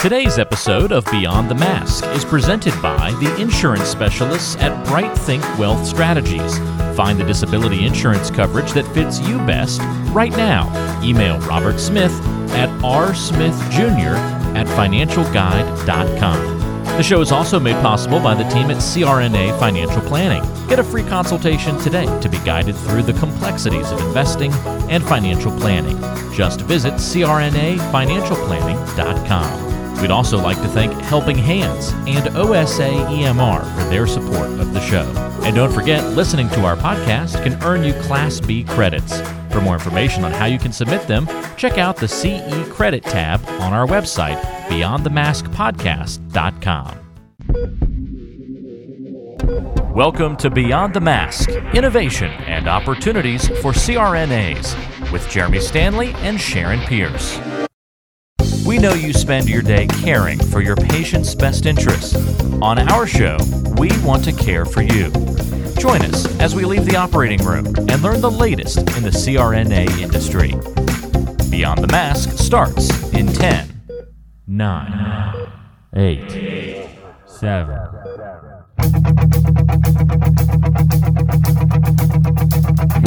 Today's episode of Beyond the Mask is presented by the insurance specialists at Bright Think Wealth Strategies. Find the disability insurance coverage that fits you best right now. Email Robert Smith at rsmithjr at financialguide.com. The show is also made possible by the team at CRNA Financial Planning. Get a free consultation today to be guided through the complexities of investing and financial planning. Just visit crnafinancialplanning.com. We'd also like to thank Helping Hands and OSA EMR for their support of the show. And don't forget, listening to our podcast can earn you Class B credits. For more information on how you can submit them, check out the CE Credit tab on our website, beyondthemaskpodcast.com. Welcome to Beyond the Mask Innovation and Opportunities for CRNAs with Jeremy Stanley and Sharon Pierce. We know you spend your day caring for your patient's best interests. On our show, we want to care for you. Join us as we leave the operating room and learn the latest in the CRNA industry. Beyond the Mask starts in 10, 9, 8, 7.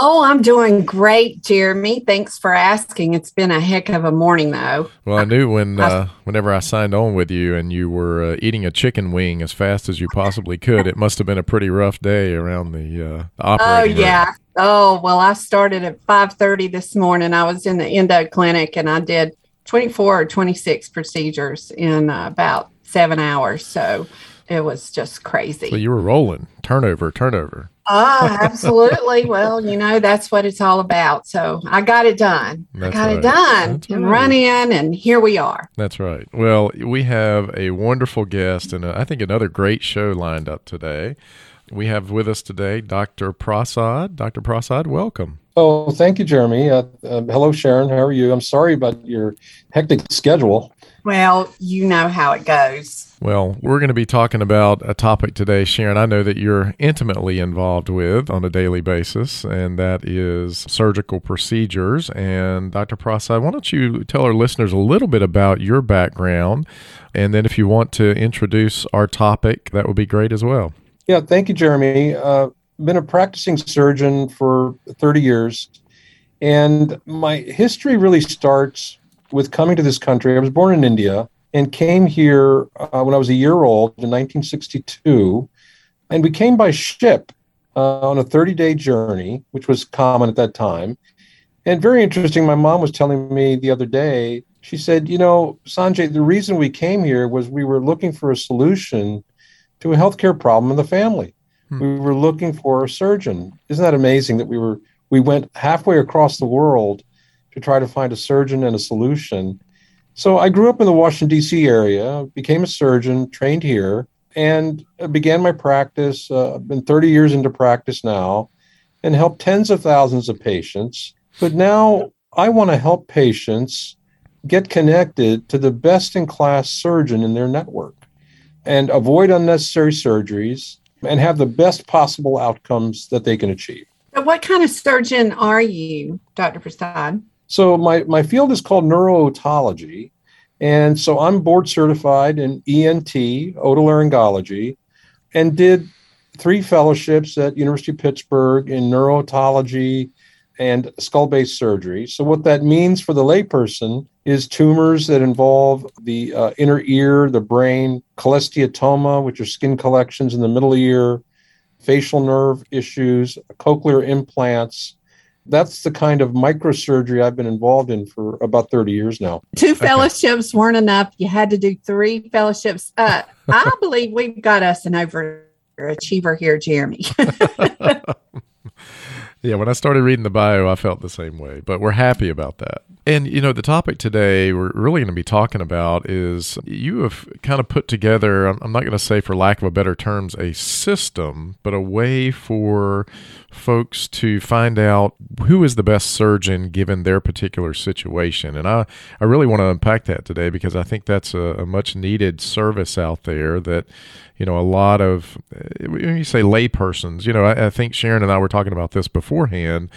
Oh, I'm doing great, Jeremy. Thanks for asking. It's been a heck of a morning, though. Well, I knew when, uh, whenever I signed on with you, and you were uh, eating a chicken wing as fast as you possibly could, it must have been a pretty rough day around the, uh, the operating. Oh yeah. Room. Oh well, I started at 5:30 this morning. I was in the endo clinic, and I did 24 or 26 procedures in uh, about seven hours. So it was just crazy. So you were rolling, turnover, turnover. Ah, absolutely. well, you know, that's what it's all about. So I got it done. That's I got right. it done That's and right. run in, and here we are. That's right. Well, we have a wonderful guest and uh, I think another great show lined up today. We have with us today Dr. Prasad. Dr. Prasad, welcome. Oh, thank you, Jeremy. Uh, uh, hello, Sharon. How are you? I'm sorry about your hectic schedule. Well, you know how it goes. Well, we're going to be talking about a topic today, Sharon, I know that you're intimately involved with on a daily basis, and that is surgical procedures. And Dr. Prasad, why don't you tell our listeners a little bit about your background? And then if you want to introduce our topic, that would be great as well. Yeah, thank you, Jeremy. Uh, been a practicing surgeon for 30 years, and my history really starts with coming to this country. I was born in India and came here uh, when I was a year old in 1962, and we came by ship uh, on a 30-day journey, which was common at that time. And very interesting. My mom was telling me the other day. She said, "You know, Sanjay, the reason we came here was we were looking for a solution to a healthcare problem in the family. Hmm. We were looking for a surgeon. Isn't that amazing that we were we went halfway across the world to try to find a surgeon and a solution? So I grew up in the Washington D.C. area, became a surgeon, trained here, and began my practice. Uh, I've been 30 years into practice now, and helped tens of thousands of patients. But now I want to help patients get connected to the best in class surgeon in their network and avoid unnecessary surgeries and have the best possible outcomes that they can achieve. But what kind of surgeon are you, Dr. Prasad? So my, my field is called neurootology. And so I'm board certified in ENT, otolaryngology, and did three fellowships at University of Pittsburgh in neurootology and skull base surgery. So what that means for the layperson is tumors that involve the uh, inner ear, the brain, cholesteatoma, which are skin collections in the middle ear, facial nerve issues, cochlear implants. That's the kind of microsurgery I've been involved in for about 30 years now. Two fellowships weren't enough. You had to do three fellowships. Uh, I believe we've got us an overachiever here, Jeremy. yeah, when I started reading the bio, I felt the same way, but we're happy about that. And, you know, the topic today we're really going to be talking about is you have kind of put together, I'm not going to say for lack of a better terms, a system, but a way for folks to find out who is the best surgeon given their particular situation. And I, I really want to unpack that today because I think that's a, a much needed service out there that, you know, a lot of, eh, when you say laypersons, you know, I, I think Sharon and I were talking about this beforehand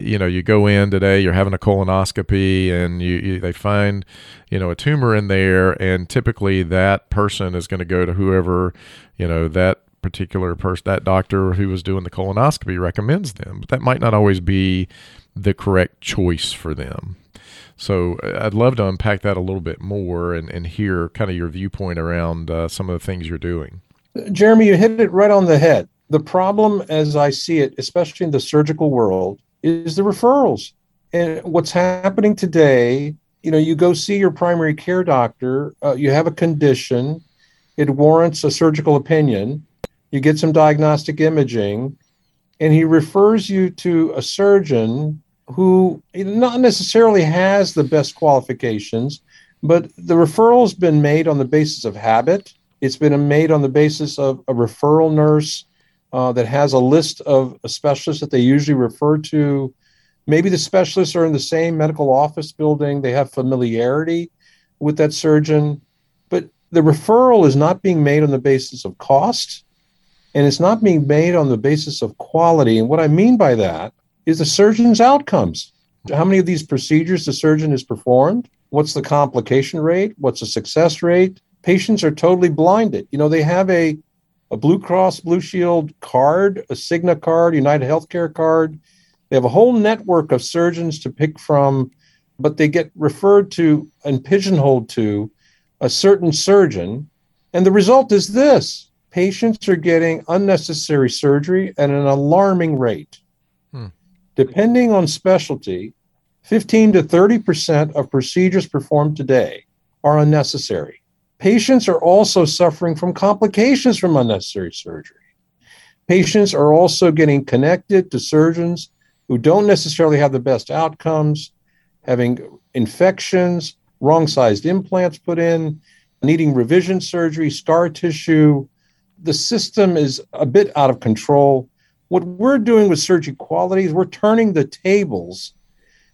you know you go in today you're having a colonoscopy and you, you, they find you know a tumor in there and typically that person is going to go to whoever you know that particular person that doctor who was doing the colonoscopy recommends them but that might not always be the correct choice for them so uh, I'd love to unpack that a little bit more and, and hear kind of your viewpoint around uh, some of the things you're doing. Jeremy, you hit it right on the head. The problem, as I see it, especially in the surgical world, is the referrals. And what's happening today, you know, you go see your primary care doctor, uh, you have a condition, it warrants a surgical opinion, you get some diagnostic imaging, and he refers you to a surgeon who not necessarily has the best qualifications, but the referral's been made on the basis of habit. It's been made on the basis of a referral nurse uh, that has a list of specialists that they usually refer to. Maybe the specialists are in the same medical office building, they have familiarity with that surgeon, but the referral is not being made on the basis of cost and it's not being made on the basis of quality. And what I mean by that is the surgeon's outcomes. How many of these procedures the surgeon has performed? What's the complication rate? What's the success rate? Patients are totally blinded. You know, they have a a Blue Cross Blue Shield card, a Cigna card, United Healthcare card. They have a whole network of surgeons to pick from, but they get referred to and pigeonholed to a certain surgeon. And the result is this patients are getting unnecessary surgery at an alarming rate. Hmm. Depending on specialty, 15 to 30% of procedures performed today are unnecessary. Patients are also suffering from complications from unnecessary surgery. Patients are also getting connected to surgeons who don't necessarily have the best outcomes, having infections, wrong sized implants put in, needing revision surgery, scar tissue. The system is a bit out of control. What we're doing with surgery quality is we're turning the tables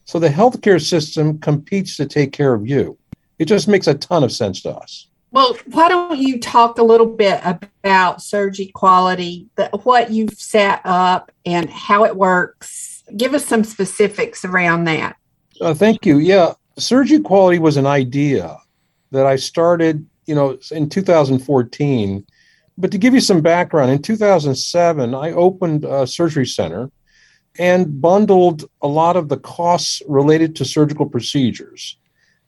so the healthcare system competes to take care of you. It just makes a ton of sense to us. Well, why don't you talk a little bit about Surgery Quality, what you've set up and how it works? Give us some specifics around that. Uh, thank you. Yeah, Surgery Quality was an idea that I started, you know, in 2014. But to give you some background, in 2007, I opened a surgery center and bundled a lot of the costs related to surgical procedures.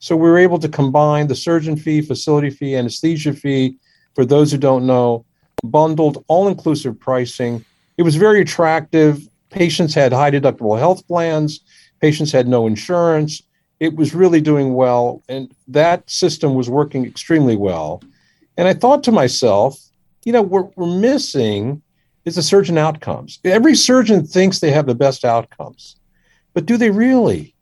So we were able to combine the surgeon fee, facility fee, anesthesia fee. For those who don't know, bundled all inclusive pricing. It was very attractive. Patients had high deductible health plans, patients had no insurance. It was really doing well, and that system was working extremely well. And I thought to myself, you know, what we're missing is the surgeon outcomes. Every surgeon thinks they have the best outcomes, but do they really?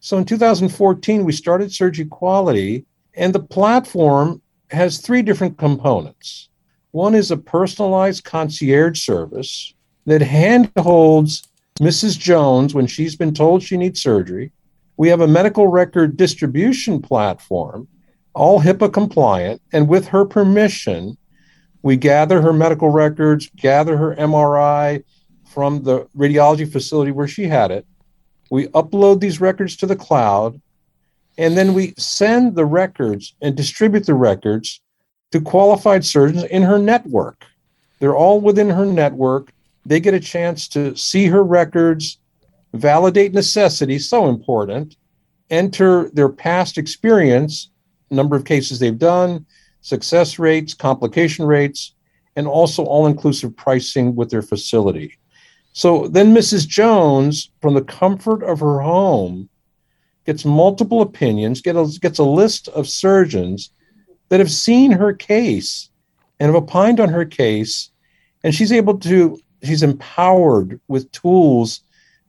So in 2014, we started Surgery Quality, and the platform has three different components. One is a personalized concierge service that handholds Mrs. Jones when she's been told she needs surgery. We have a medical record distribution platform, all HIPAA compliant, and with her permission, we gather her medical records, gather her MRI from the radiology facility where she had it, we upload these records to the cloud, and then we send the records and distribute the records to qualified surgeons in her network. They're all within her network. They get a chance to see her records, validate necessity, so important, enter their past experience, number of cases they've done, success rates, complication rates, and also all inclusive pricing with their facility. So then Mrs. Jones, from the comfort of her home, gets multiple opinions, get a, gets a list of surgeons that have seen her case and have opined on her case. And she's able to, she's empowered with tools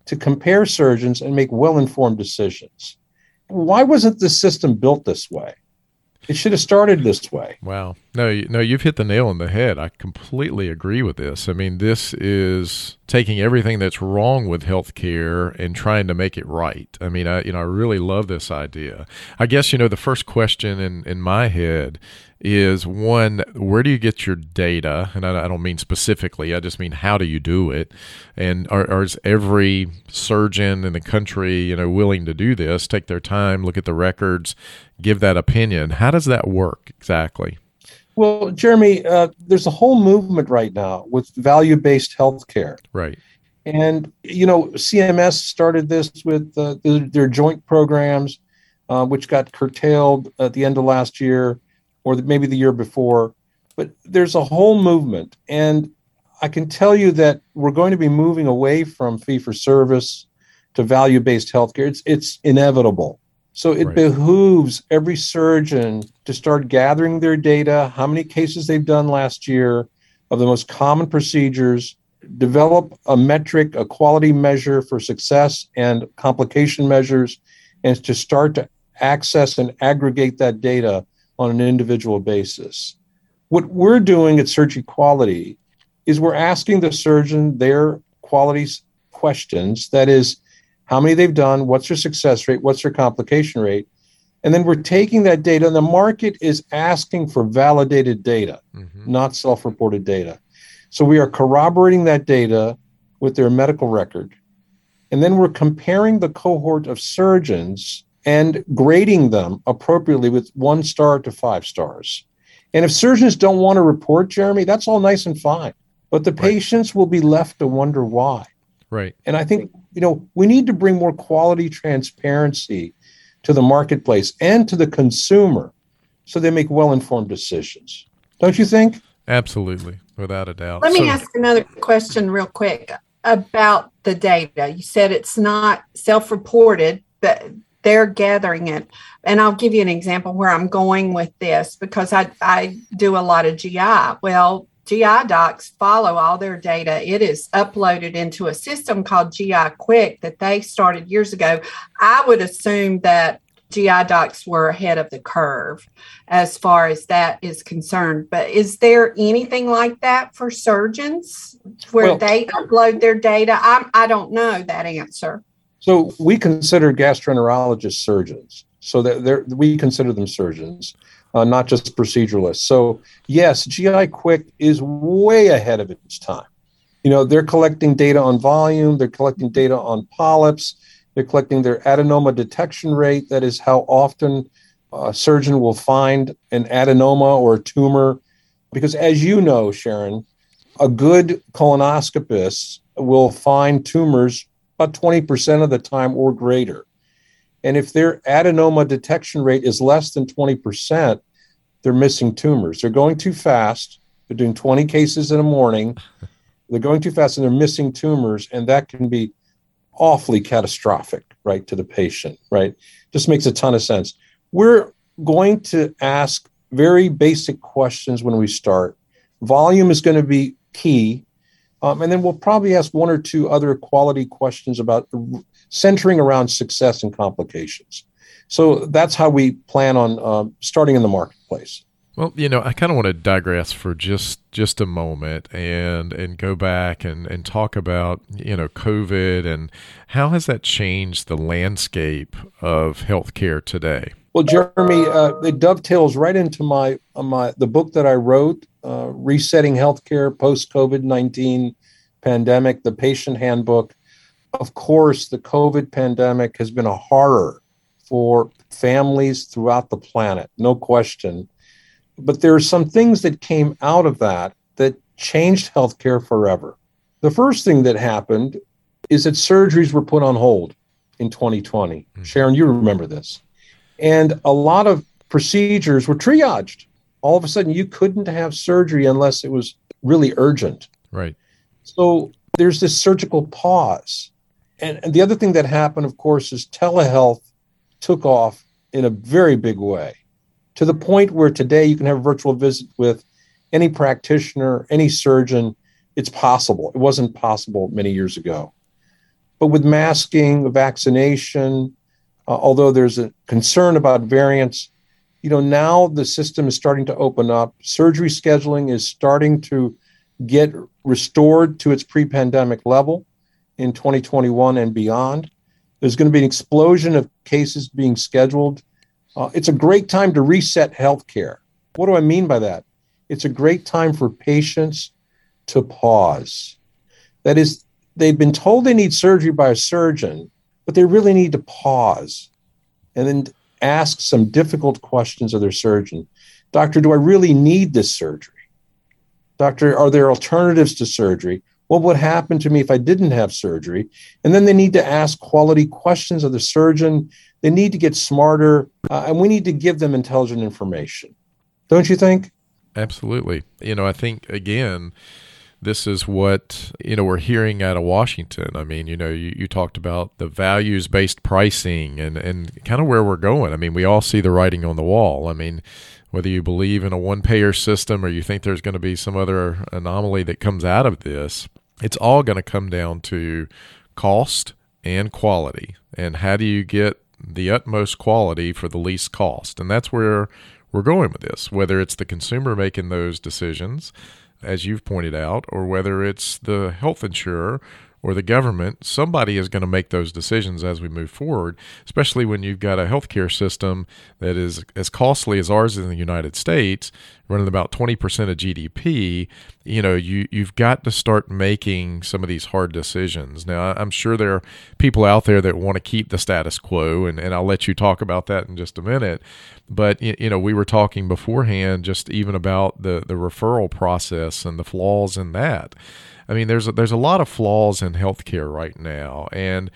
to compare surgeons and make well informed decisions. why wasn't the system built this way? It should have started this way. Wow. No, no, you've hit the nail on the head. I completely agree with this. I mean, this is taking everything that's wrong with healthcare and trying to make it right. I mean, I you know, I really love this idea. I guess you know the first question in in my head is one where do you get your data? And I, I, don't mean specifically i just mean how do you do it? And are, are, is every surgeon in the country you know willing to do this take their time look at the records give that opinion? How does that work exactly? Well jeremy uh, there's a whole movement right now with value-based healthcare. Right. And you know cms started this with uh, their, joint programs uh, which got curtailed at the end of last year or maybe the year before. But there's a whole movement. And I can tell you that we're going to be moving away from fee for service to value based healthcare. It's, it's inevitable. So it right. behooves every surgeon to start gathering their data, how many cases they've done last year of the most common procedures, develop a metric, a quality measure for success and complication measures, and to start to access and aggregate that data on an individual basis. What we're doing at Surgery Quality is we're asking the surgeon their quality questions. That is, how many they've done, what's their success rate, what's their complication rate. And then we're taking that data, and the market is asking for validated data, mm-hmm. not self reported data. So we are corroborating that data with their medical record. And then we're comparing the cohort of surgeons and grading them appropriately with one star to five stars. And if surgeons don't want to report, Jeremy, that's all nice and fine. But the right. patients will be left to wonder why. Right. And I think, you know, we need to bring more quality transparency to the marketplace and to the consumer so they make well informed decisions. Don't you think? Absolutely, without a doubt. Let me so, ask another question real quick about the data. You said it's not self reported, but they're gathering it. And I'll give you an example where I'm going with this because I, I do a lot of GI. Well, GI docs follow all their data. It is uploaded into a system called GIQuIC that they started years ago. I would assume that GI docs were ahead of the curve as far as that is concerned. But is there anything like that for surgeons where well, they upload their data? I, I don't know that answer. So we consider gastroenterologists surgeons. So that we consider them surgeons, uh, not just proceduralists. So yes, GIQuIC is way ahead of its time. You know, they're collecting data on volume, they're collecting data on polyps, they're collecting their adenoma detection rate. That is how often a surgeon will find an adenoma or a tumor. Because as you know, Sharon, a good colonoscopist will find tumors about 20% of the time or greater. And if their adenoma detection rate is less than 20%, they're missing tumors. They're going too fast. They're doing 20 cases in a morning. They're going too fast and they're missing tumors. And that can be awfully catastrophic, right, to the patient, right? Just makes a ton of sense. We're going to ask very basic questions when we start. Volume is going to be key um, and then we'll probably ask one or two other quality questions about centering around success and complications. So that's how we plan on uh, starting in the marketplace. Well, you know, I kind of want to digress for just just a moment and and go back and and talk about you know COVID and how has that changed the landscape of healthcare today. Well, Jeremy, uh, it dovetails right into my uh, my the book that I wrote, uh, resetting healthcare post COVID nineteen pandemic, the patient handbook. Of course, the COVID pandemic has been a horror for families throughout the planet, no question. But there are some things that came out of that that changed healthcare forever. The first thing that happened is that surgeries were put on hold in 2020. Mm-hmm. Sharon, you remember this. And a lot of procedures were triaged. All of a sudden, you couldn't have surgery unless it was really urgent. Right. So there's this surgical pause. And, and the other thing that happened, of course, is telehealth took off in a very big way to the point where today you can have a virtual visit with any practitioner, any surgeon. It's possible. It wasn't possible many years ago. But with masking, vaccination, uh, although there's a concern about variants. You know, now the system is starting to open up. Surgery scheduling is starting to get restored to its pre pandemic level in 2021 and beyond. There's going to be an explosion of cases being scheduled. Uh, it's a great time to reset healthcare. What do I mean by that? It's a great time for patients to pause. That is, they've been told they need surgery by a surgeon, but they really need to pause and then ask some difficult questions of their surgeon. Doctor, do I really need this surgery? Doctor, are there alternatives to surgery? What would happen to me if I didn't have surgery? And then they need to ask quality questions of the surgeon. They need to get smarter, uh, and we need to give them intelligent information. Don't you think? Absolutely. You know, I think, again, this is what you know we're hearing out of Washington. I mean, you know, you, you talked about the values based pricing and and kind of where we're going. I mean, we all see the writing on the wall. I mean, whether you believe in a one payer system or you think there's going to be some other anomaly that comes out of this, it's all going to come down to cost and quality. And how do you get the utmost quality for the least cost? And that's where we're going with this, whether it's the consumer making those decisions, as you've pointed out, or whether it's the health insurer or the government, somebody is going to make those decisions as we move forward, especially when you've got a healthcare system that is as costly as ours in the United States, running about 20% of GDP. You know, you, you've got to start making some of these hard decisions. Now, I'm sure there are people out there that want to keep the status quo, and, and I'll let you talk about that in just a minute. But, you know, we were talking beforehand just even about the, the referral process and the flaws in that. I mean, there's a, there's a lot of flaws in healthcare right now, and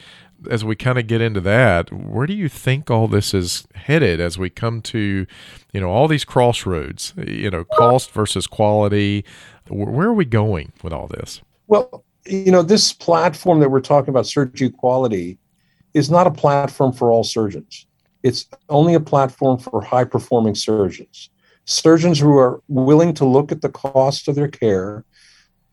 as we kind of get into that, where do you think all this is headed as we come to, you know, all these crossroads, you know, cost versus quality? Where are we going with all this? Well, you know, this platform that we're talking about, surgery quality, is not a platform for all surgeons. It's only a platform for high performing surgeons. Surgeons who are willing to look at the cost of their care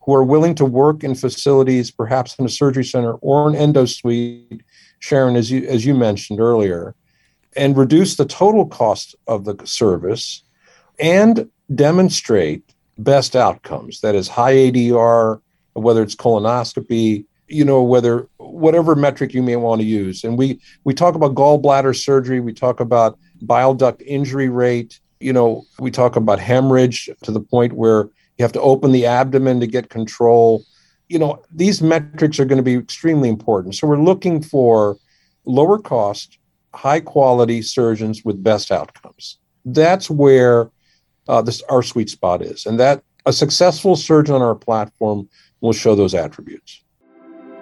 who are willing to work in facilities, perhaps in a surgery center or an endo suite, Sharon, as you as you mentioned earlier, and reduce the total cost of the service and demonstrate best outcomes. That is high ADR, whether it's colonoscopy, you know, whether whatever metric you may want to use. And we we talk about gallbladder surgery, we talk about bile duct injury rate, you know, we talk about hemorrhage to the point where you have to open the abdomen to get control. You know, these metrics are going to be extremely important. So we're looking for lower cost, high quality surgeons with best outcomes. That's where uh, this our sweet spot is, and that a successful surgeon on our platform will show those attributes.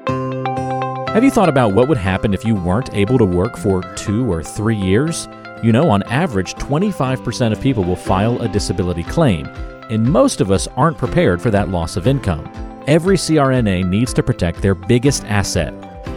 Have you thought about what would happen if you weren't able to work for two or three years? You know, on average, 25% of people will file a disability claim and most of us aren't prepared for that loss of income. Every CRNA needs to protect their biggest asset,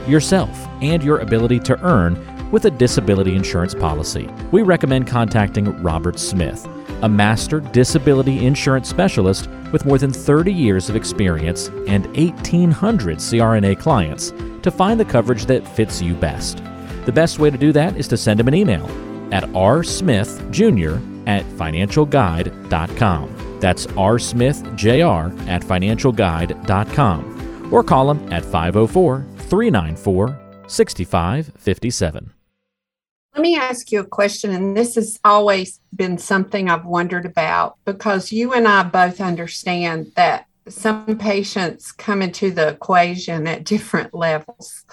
yourself, and your ability to earn with a disability insurance policy. We recommend contacting Robert Smith, a master disability insurance specialist with more than 30 years of experience and 1,800 CRNA clients, to find the coverage that fits you best. The best way to do that is to send him an email at rsmithjr at financialguide.com. That's rsmithjr at financialguide.com or call him at 504 394 6557. Let me ask you a question, and this has always been something I've wondered about because you and I both understand that some patients come into the equation at different levels.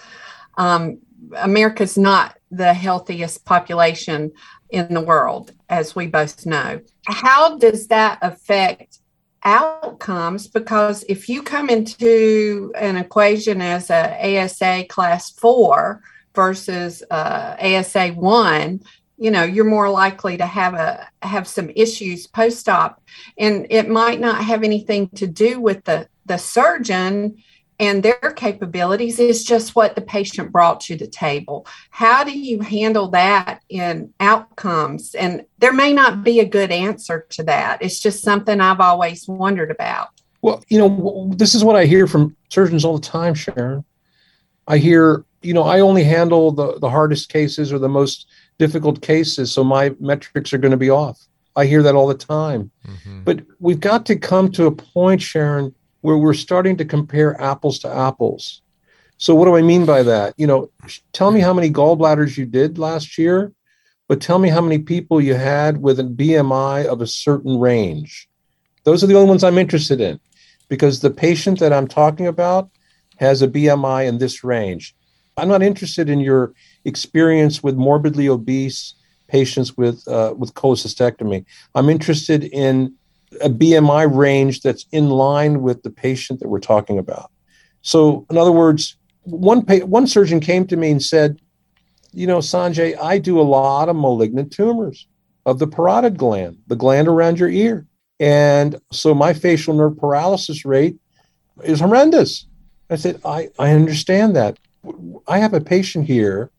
Um, America's not the healthiest population in the world, as we both know. How does that affect outcomes? Because if you come into an equation as a ASA class four versus uh, ASA one, you know you're more likely to have a have some issues post-op and it might not have anything to do with the the surgeon and their capabilities is just what the patient brought to the table. How do you handle that in outcomes? And there may not be a good answer to that. It's just something I've always wondered about. Well, you know, this is what I hear from surgeons all the time, Sharon. I hear you know, I only handle the, the hardest cases or the most difficult cases. So my metrics are going to be off. I hear that all the time. Mm-hmm. But we've got to come to a point, Sharon, where we're starting to compare apples to apples. So what do I mean by that? You know, tell me how many gallbladders you did last year, but tell me how many people you had with a BMI of a certain range. Those are the only ones I'm interested in because the patient that I'm talking about has a BMI in this range. I'm not interested in your experience with morbidly obese patients with uh, with cholecystectomy. I'm interested in a BMI range that's in line with the patient that we're talking about. So, in other words, one pa- one surgeon came to me and said, "You know, Sanjay, I do a lot of malignant tumors of the parotid gland, the gland around your ear, and so my facial nerve paralysis rate is horrendous." I said, "I I understand that. I have a patient here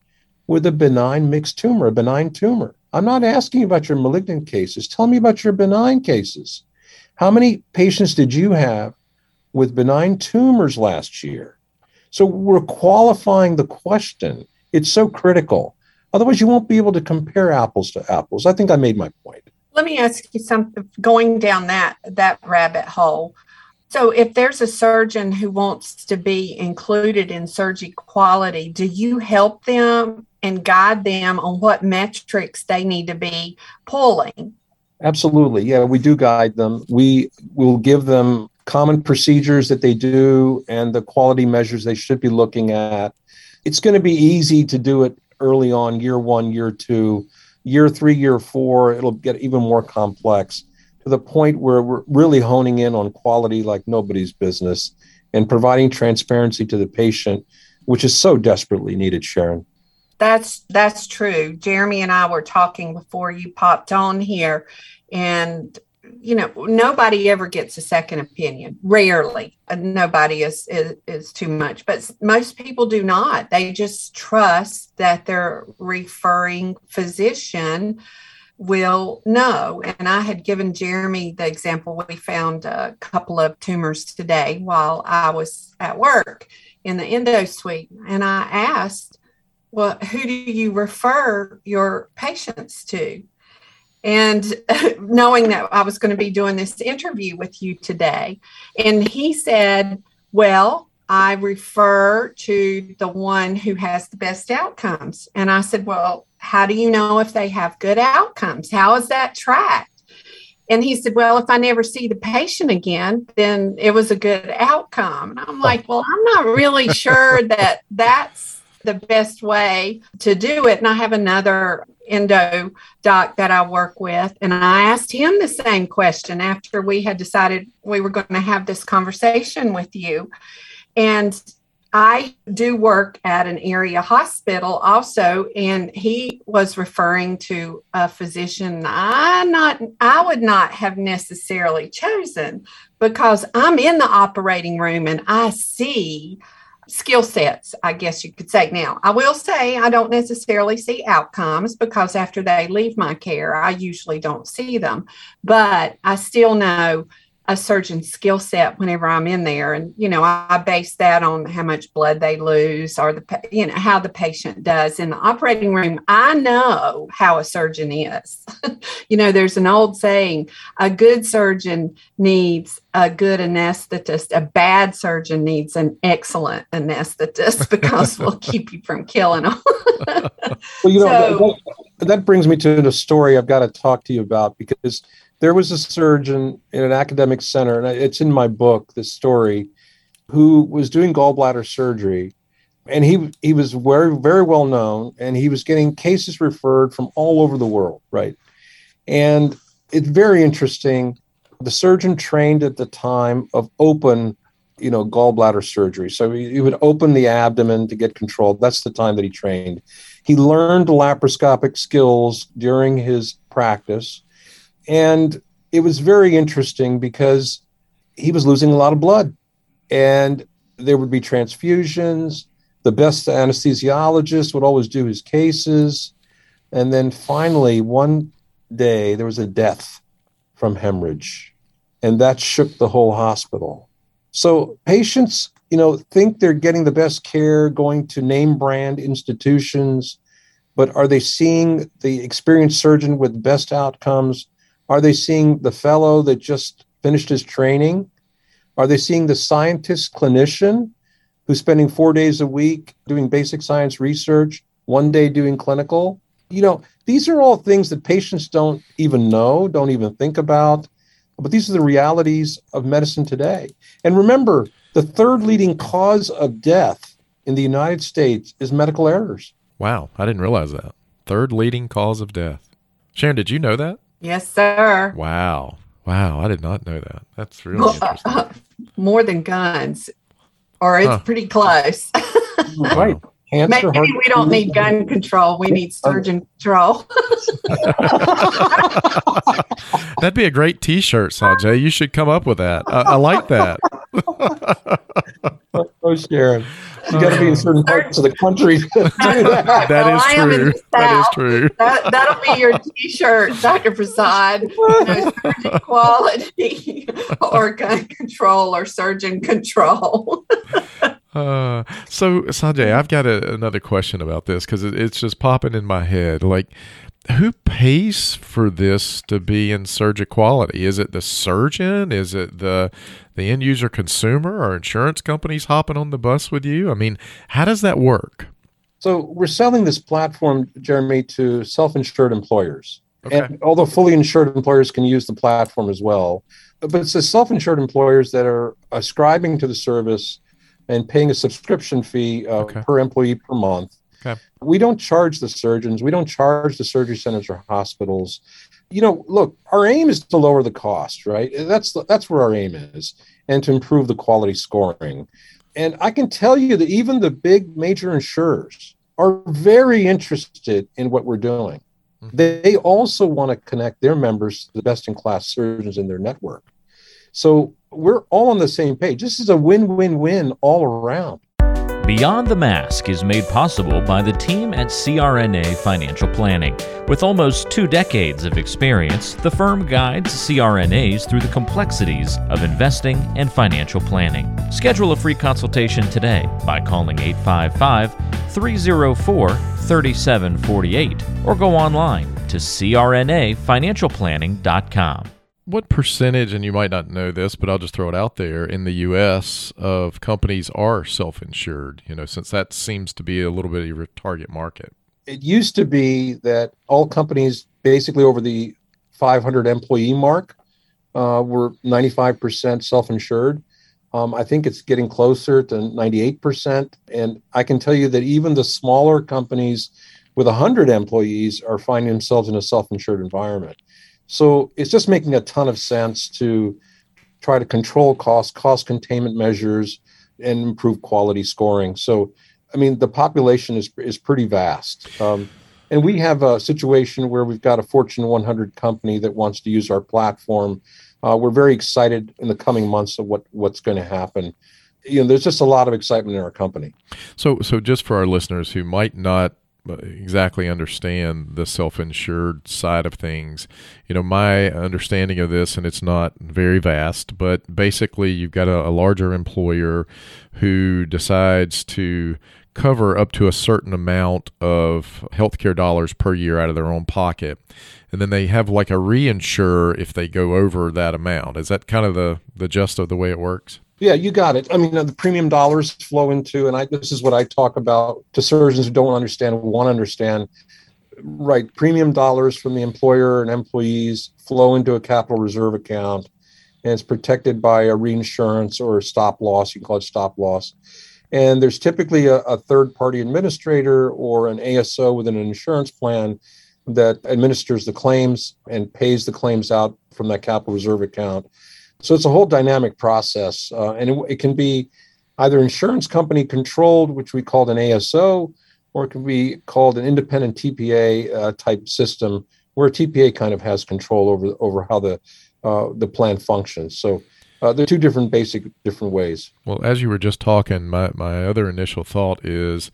with a benign mixed tumor, a benign tumor. I'm not asking about your malignant cases. Tell me about your benign cases. How many patients did you have with benign tumors last year? So we're qualifying the question. It's so critical. Otherwise, you won't be able to compare apples to apples. I think I made my point. Let me ask you something going down that that rabbit hole. So, if there's a surgeon who wants to be included in surgery quality, do you help them and guide them on what metrics they need to be pulling? Absolutely. Yeah, we do guide them. We will give them common procedures that they do and the quality measures they should be looking at. It's going to be easy to do it early on, year one, year two. Year three, year four, it'll get even more complex to the point where we're really honing in on quality like nobody's business and providing transparency to the patient, which is so desperately needed, Sharon. That's that's true. Jeremy and I were talking before you popped on here, and you know nobody ever gets a second opinion. Rarely, uh, nobody is, is is too much, but most people do not. They just trust that their referring physician will know. And I had given Jeremy the example. We found a couple of tumors today while I was at work in the endo suite. And I asked, Well, who do you refer your patients to? And knowing that I was going to be doing this interview with you today. And he said, Well, I refer to the one who has the best outcomes. And I said, Well, how do you know if they have good outcomes? How is that tracked? And he said, Well, if I never see the patient again, then it was a good outcome. And I'm oh. like, Well, I'm not really sure that that's the best way to do it. And I have another endo doc that I work with, and I asked him the same question after we had decided we were going to have this conversation with you. And I do work at an area hospital also, and he was referring to a physician I not I would not have necessarily chosen because I'm in the operating room and I see skill sets, I guess you could say. Now, I will say I don't necessarily see outcomes because after they leave my care, I usually don't see them, but I still know a surgeon's skill set whenever I'm in there. And, you know, I, I, base that on how much blood they lose or the, you know, how the patient does in the operating room. I know how a surgeon is. you know, there's an old saying a good surgeon needs a good anesthetist, a bad surgeon needs an excellent anesthetist because we'll keep you from killing them. well, you know, so, that, that brings me to the story I've got to talk to you about because there was a surgeon in an academic center, and it's in my book, this story, who was doing gallbladder surgery. And he he was very very well known, and he was getting cases referred from all over the world, right? And it's very interesting. The surgeon trained at the time of open, you know, gallbladder surgery. So he, he would open the abdomen to get control. That's the time that he trained. He learned laparoscopic skills during his practice and it was very interesting because he was losing a lot of blood and there would be transfusions. The best anesthesiologist would always do his cases. And then finally, one day, there was a death from hemorrhage, and that shook the whole hospital. So, patients you know, think they're getting the best care going to name brand institutions, but are they seeing the experienced surgeon with best outcomes? Are they seeing the fellow that just finished his training? Are they seeing the scientist clinician who's spending four days a week doing basic science research, one day doing clinical? You know, these are all things that patients don't even know, don't even think about. But these are the realities of medicine today. And remember, the third leading cause of death in the United States is medical errors. Wow, I didn't realize that. Third leading cause of death. Sharon, did you know that? Yes, sir. Wow. Wow, I did not know that. That's really interesting. More than guns, or it's Huh. pretty close. Right. Cancer, Maybe heart we don't need gun control. We need oh. surgeon control. That'd be a great T-shirt, Sanjay. You should come up with that. I, I like that. Oh, Sharon. You got to be in certain parts of the country to do that. That Well, is I am in true. That is true. That, that'll be your T-shirt, Dr. Prasad. You surgeon quality, or gun control, or surgeon control. Uh, so Sanjay, I've got a, another question about this because it, it's just popping in my head. Like, who pays for this to be in surgeon quality? Is it the surgeon? Is it the the end user consumer? Are insurance companies hopping on the bus with you? I mean, how does that work? So we're selling this platform, Jeremy, to self-insured employers. Okay. And although fully insured employers can use the platform as well, but it's the self-insured employers that are ascribing to the service and paying a subscription fee uh, Okay. per employee per month. Okay. We don't charge the surgeons. We don't charge the surgery centers or hospitals. You know, look, our aim is to lower the cost, right? That's that's where our aim is, and to improve the quality scoring. And I can tell you that even the big major insurers are very interested in what we're doing. They also want to connect their members to the best in class surgeons in their network. So we're all on the same page. This is a win win win all around. Beyond the Mask is made possible by the team at CRNA Financial Planning. With almost two decades of experience, the firm guides CRNAs through the complexities of investing and financial planning. Schedule a free consultation today by calling 855 304 3748 or go online to crnafinancialplanning.com. What percentage, and you might not know this, but I'll just throw it out there, in the U.S. of companies are self-insured? You know, since that seems to be a little bit of your target market. It used to be that all companies, basically over the 500 employee mark, uh, were 95% self insured. Um, I think it's getting closer to 98%. And I can tell you that even the smaller companies with 100 employees are finding themselves in a self insured environment. So it's just making a ton of sense to try to control costs, cost containment measures, and improve quality scoring. So, I mean, the population is is pretty vast, um, and we have a situation where we've got a Fortune 100 company that wants to use our platform. Uh, we're very excited in the coming months of what what's going to happen. You know, there's just a lot of excitement in our company. So, so just for our listeners who might not exactly understand the self-insured side of things, you know, my understanding of this, and it's not very vast, but basically, you've got a, a larger employer who decides to cover up to a certain amount of healthcare dollars per year out of their own pocket. And then they have like a reinsurer if they go over that amount. Is that kind of the, the gist of the way it works? Yeah, you got it. I mean, the premium dollars flow into, and I this is what I talk about to surgeons who don't understand, want to understand. Right, premium dollars from the employer and employees flow into a capital reserve account, and it's protected by a reinsurance or a stop loss. You can call it stop loss. And there's typically a, a third party administrator or an ASO within an insurance plan that administers the claims and pays the claims out from that capital reserve account. So it's a whole dynamic process, uh, and it, it can be either insurance company controlled, which we called an ASO, or it can be called an independent TPA uh, type system, where TPA kind of has control over over how the uh, the plan functions. So uh, they're two different basic different ways. Well, as you were just talking, my, my other initial thought is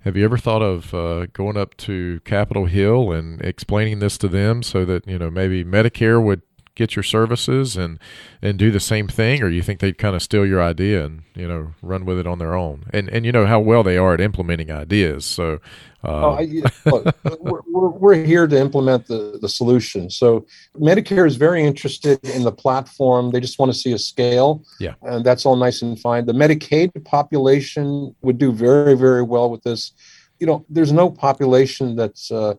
have you ever thought of uh, going up to Capitol Hill and explaining this to them so that, you know, maybe Medicare would get your services and and do the same thing, or you think they'd kind of steal your idea and you know run with it on their own? And and you know how well they are at implementing ideas. So Oh, I, look, we're, we're, we're, here to implement the, the solution. So Medicare is very interested in the platform. They just want to see a scale. Yeah. And that's all nice and fine. The Medicaid population would do very, very well with this. You know, there's no population that's uh,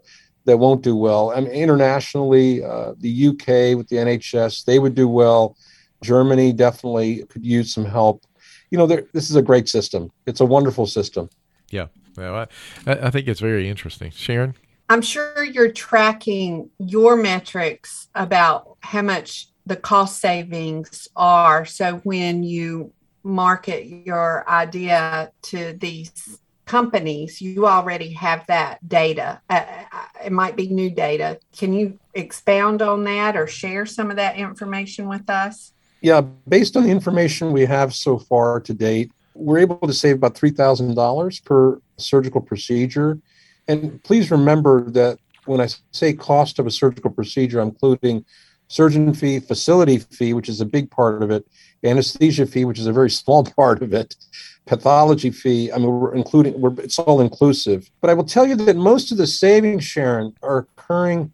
that won't do well. I mean, internationally, uh, the UK with the NHS, they would do well. Germany definitely could use some help. You know, this is a great system. It's a wonderful system. Yeah. Well, I, I think it's very interesting. Sharon? I'm sure you're tracking your metrics about how much the cost savings are. So when you market your idea to these companies, you already have that data. Uh, uh, it might be new data. Can you expound on that or share some of that information with us? Yeah, based on the information we have so far to date, we're able to save about $3,000 per surgical procedure. And please remember that when I say cost of a surgical procedure, I'm including surgeon fee, facility fee, which is a big part of it, anesthesia fee, which is a very small part of it, pathology fee. I mean, we're including, we're, it's all inclusive. But I will tell you that most of the savings, Sharon, are occurring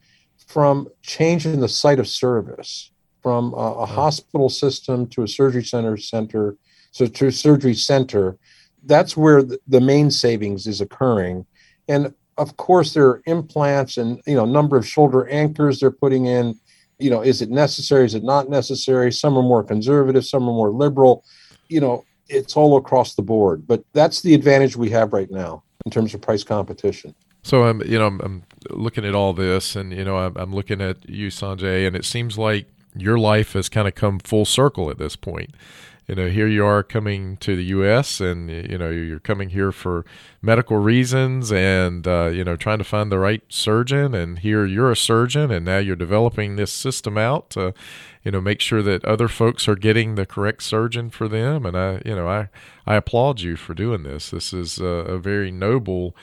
from changing the site of service from a, a hospital system to a surgery center center so to surgery center, that's where the, the main savings is occurring. And of course, there are implants and you know number of shoulder anchors they're putting in. You know, is it necessary? Is it not necessary? Some are more conservative, some are more liberal. You know, it's all across the board. But that's the advantage we have right now in terms of price competition. So I'm, you know, I'm, I'm looking at all this, and you know, I'm, I'm looking at you, Sanjay, and it seems like your life has kind of come full circle at this point you know, here you are coming to the U.S. and you know you're coming here for medical reasons and uh, you know trying to find the right surgeon. And here you're a surgeon, and now you're developing this system out to, you know, make sure that other folks are getting the correct surgeon for them. And I, you know, I I applaud you for doing this. This is a, a very noble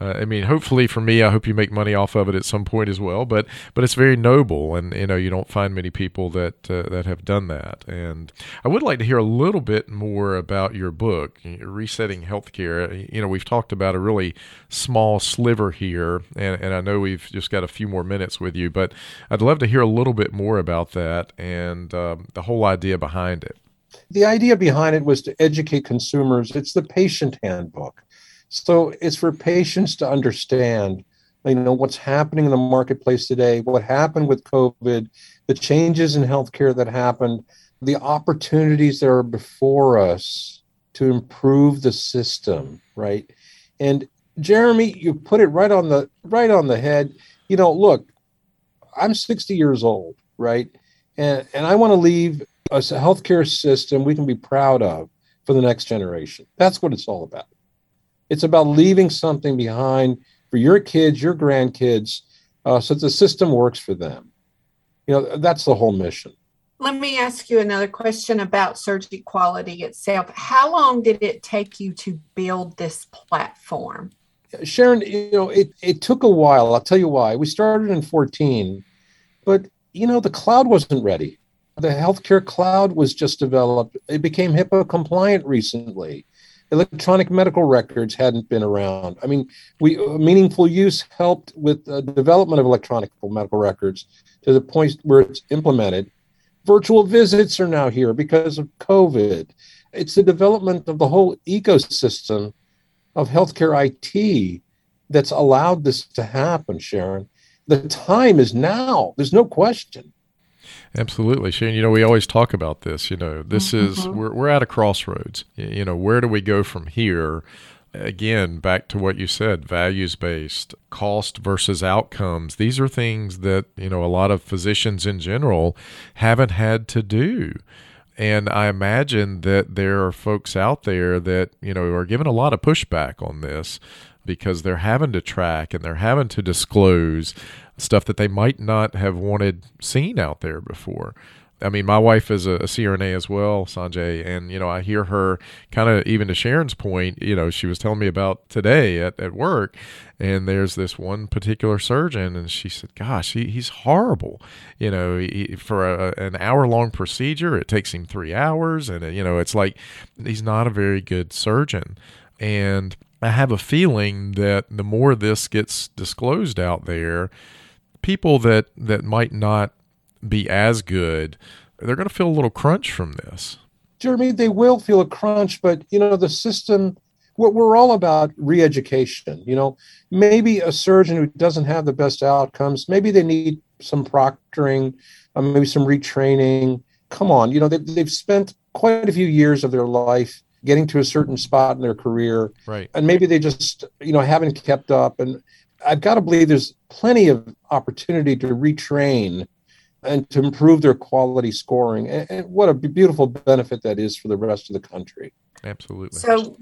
uh, I mean, hopefully for me, I hope you make money off of it at some point as well. But but it's very noble, and you know you don't find many people that uh, that have done that. And I would like to hear a little bit more about your book, Resetting Healthcare. You know, we've talked about a really small sliver here, and, and I know we've just got a few more minutes with you, but I'd love to hear a little bit more about that and um, the whole idea behind it. The idea behind it was to educate consumers. It's the patient handbook so it's for patients to understand, you know, what's happening in the marketplace today, what happened with COVID, the changes in healthcare that happened, the opportunities that are before us to improve the system, right? And Jeremy, you put it right on the right on the head. You know, look, I'm 60 years old, right? And and I want to leave a healthcare system we can be proud of for the next generation. That's what it's all about. It's about leaving something behind for your kids, your grandkids, uh, so that the system works for them. You know, that's the whole mission. Let me ask you another question about surgery quality itself. How long did it take you to build this platform? Sharon, you know, it, it took a while. I'll tell you why. We started in 14, but, you know, the cloud wasn't ready. The healthcare cloud was just developed. It became HIPAA compliant recently electronic medical records hadn't been around. I mean, we meaningful use helped with the development of electronic medical records to the point where it's implemented. Virtual visits are now here because of COVID. It's the development of the whole ecosystem of healthcare IT that's allowed this to happen, Sharon. The time is now. There's no question. Absolutely, Shane. You know, we always talk about this. You know, this mm-hmm. is we're we're at a crossroads. You know, where do we go from here? Again, back to what you said, values based, cost versus outcomes. These are things that, you know, a lot of physicians in general haven't had to do. And I imagine that there are folks out there that, you know, are given a lot of pushback on this because they're having to track and they're having to disclose stuff that they might not have wanted seen out there before. I mean, my wife is a, a CRNA as well, Sanjay, and you know, I hear her kind of even to Sharon's point. You know, she was telling me about today at, at work, and there's this one particular surgeon, and she said, "Gosh, he, he's horrible. You know, he, for a, an hour long procedure, it takes him three hours, and you know, it's like he's not a very good surgeon." And I have a feeling that the more this gets disclosed out there, people that that might not be as good, they're going to feel a little crunch from this. Jeremy, they will feel a crunch, but you know the system. What we're all about re-education. You know, maybe a surgeon who doesn't have the best outcomes, maybe they need some proctoring, uh, maybe some retraining. Come on, you know they, they've spent quite a few years of their life getting to a certain spot in their career, right? And maybe they just you know haven't kept up. And I've got to believe there's plenty of opportunity to retrain and to improve their quality scoring. And, and, what a beautiful benefit that is for the rest of the country. Absolutely. So,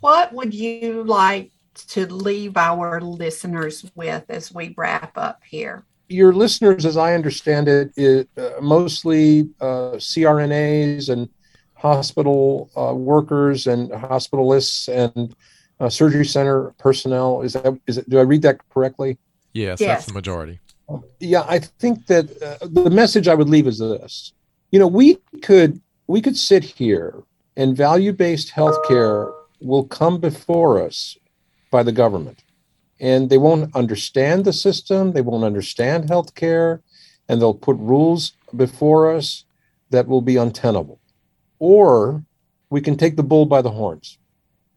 what would you like to leave our listeners with as we wrap up here? Your listeners, as I understand it, is uh, mostly uh, CRNAs and hospital uh, workers and hospitalists and uh, surgery center personnel. Is that is it? Do I read that correctly? Yes, yes. that's the majority. Yeah, I think that uh, the message I would leave is this. You know, we could we could sit here and value-based healthcare will come before us by the government. And they won't understand the system, they won't understand healthcare, and they'll put rules before us that will be untenable. Or we can take the bull by the horns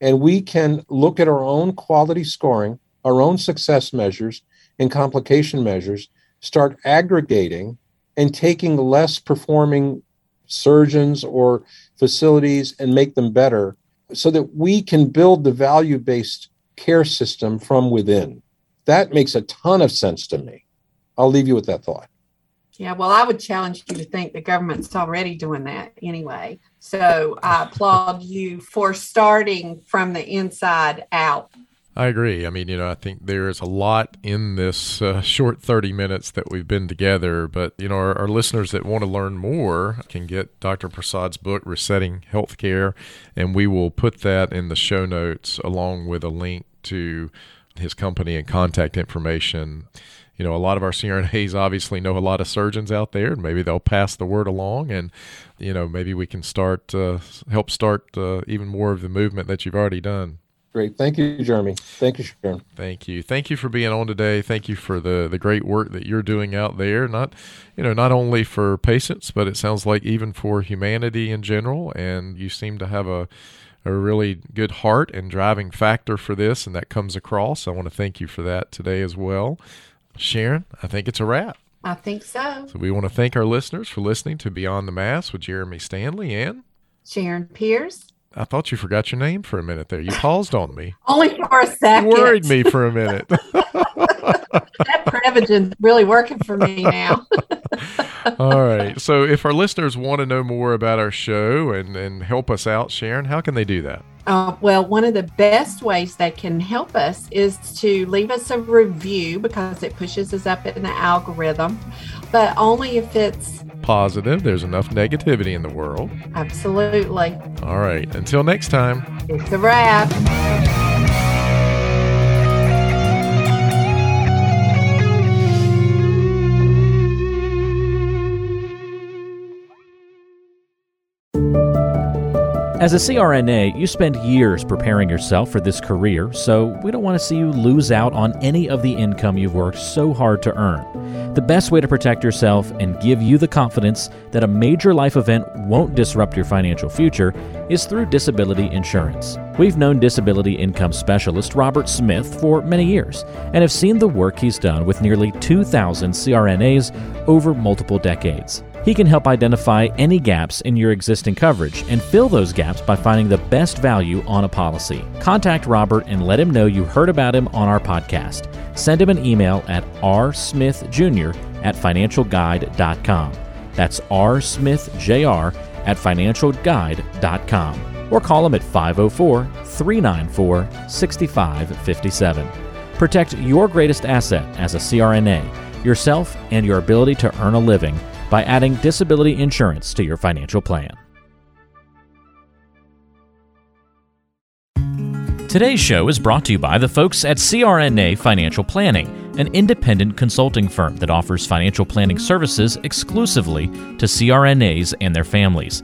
and we can look at our own quality scoring, our own success measures, and complication measures, start aggregating and taking less performing surgeons or facilities and make them better so that we can build the value based care system from within. That makes a ton of sense to me. I'll leave you with that thought. Yeah, well, I would challenge you to think the government's already doing that anyway. So I applaud you for starting from the inside out. I agree. I mean, you know, I think there is a lot in this uh, short 30 minutes that we've been together, but, you know, our, our, listeners that want to learn more can get Dr. Prasad's book, Resetting Healthcare, and we will put that in the show notes along with a link to his company and contact information. You know, a lot of our CRNAs obviously know a lot of surgeons out there, and maybe they'll pass the word along, and you know, maybe we can start uh, help start uh, even more of the movement that you've already done. Great. Thank you, Jeremy. Thank you, Sharon. Thank you. Thank you for being on today. Thank you for the, the great work that you're doing out there. Not, you know, not only for patients, but it sounds like even for humanity in general. And you seem to have a, a really good heart and driving factor for this, and that comes across. I want to thank you for that today as well. Sharon, I think it's a wrap. I think so. So we want to thank our listeners for listening to Beyond the Mask with Jeremy Stanley and Sharon Pierce. I thought you forgot your name for a minute there. You paused on me. Only for a second. You worried me for a minute. that Prevagen's really working for me now. All right. So if our listeners want to know more about our show and, and help us out, Sharon, how can they do that? Uh, well, one of the best ways they can help us is to leave us a review because it pushes us up in the algorithm, but only if it's positive. There's enough negativity in the world. Absolutely. All right. Until next time. It's a wrap. As a CRNA, you spend years preparing yourself for this career, so we don't want to see you lose out on any of the income you've worked so hard to earn. The best way to protect yourself and give you the confidence that a major life event won't disrupt your financial future is through disability insurance. We've known disability income specialist Robert Smith for many years and have seen the work he's done with nearly 2,000 CRNAs over multiple decades. He can help identify any gaps in your existing coverage and fill those gaps by finding the best value on a policy. Contact Robert and let him know you heard about him on our podcast. Send him an email at rsmithjr at financialguide.com. That's rsmithjr at financialguide.com. Or call him at 504 394 6557. Protect your greatest asset as a CRNA, yourself, and your ability to earn a living by adding disability insurance to your financial plan. Today's show is brought to you by the folks at CRNA Financial Planning, an independent consulting firm that offers financial planning services exclusively to CRNAs and their families.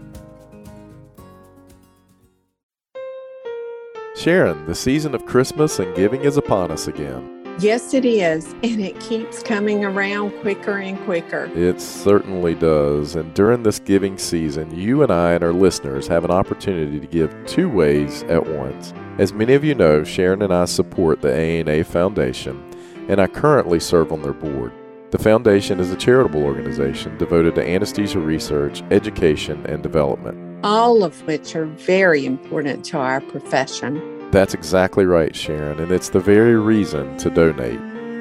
Sharon, the season of Christmas and giving is upon us again. Yes, it is. And it keeps coming around quicker and quicker. It certainly does. And during this giving season, you and I and our listeners have an opportunity to give two ways at once. As many of you know, Sharon and I support the ANA Foundation, and I currently serve on their board. The foundation is a charitable organization devoted to anesthesia research, education, and development. All of which are very important to our profession. That's exactly right, Sharon, and it's the very reason to donate.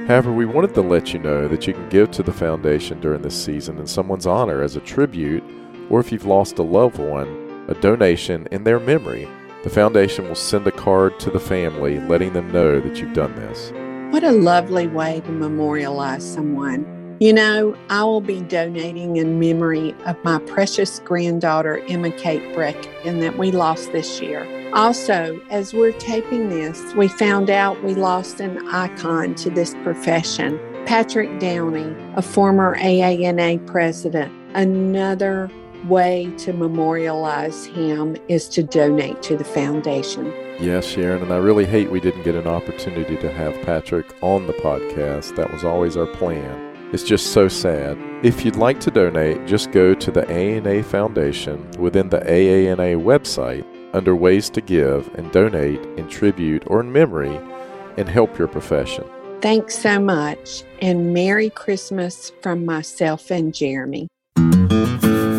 However, we wanted to let you know that you can give to the foundation during this season in someone's honor as a tribute, or if you've lost a loved one, a donation in their memory. The foundation will send a card to the family letting them know that you've done this. What a lovely way to memorialize someone. You know, I will be donating in memory of my precious granddaughter, Emma Kate Breck, and that we lost this year. Also, as we're taping this, we found out we lost an icon to this profession. Patrick Downey, a former AANA president. Another way to memorialize him is to donate to the foundation. Yes, Sharon, and I really hate we didn't get an opportunity to have Patrick on the podcast. That was always our plan. It's just so sad. If you'd like to donate, just go to the ANA Foundation within the AANA website under Ways to Give and donate in tribute or in memory and help your profession. Thanks so much, and Merry Christmas from myself and Jeremy.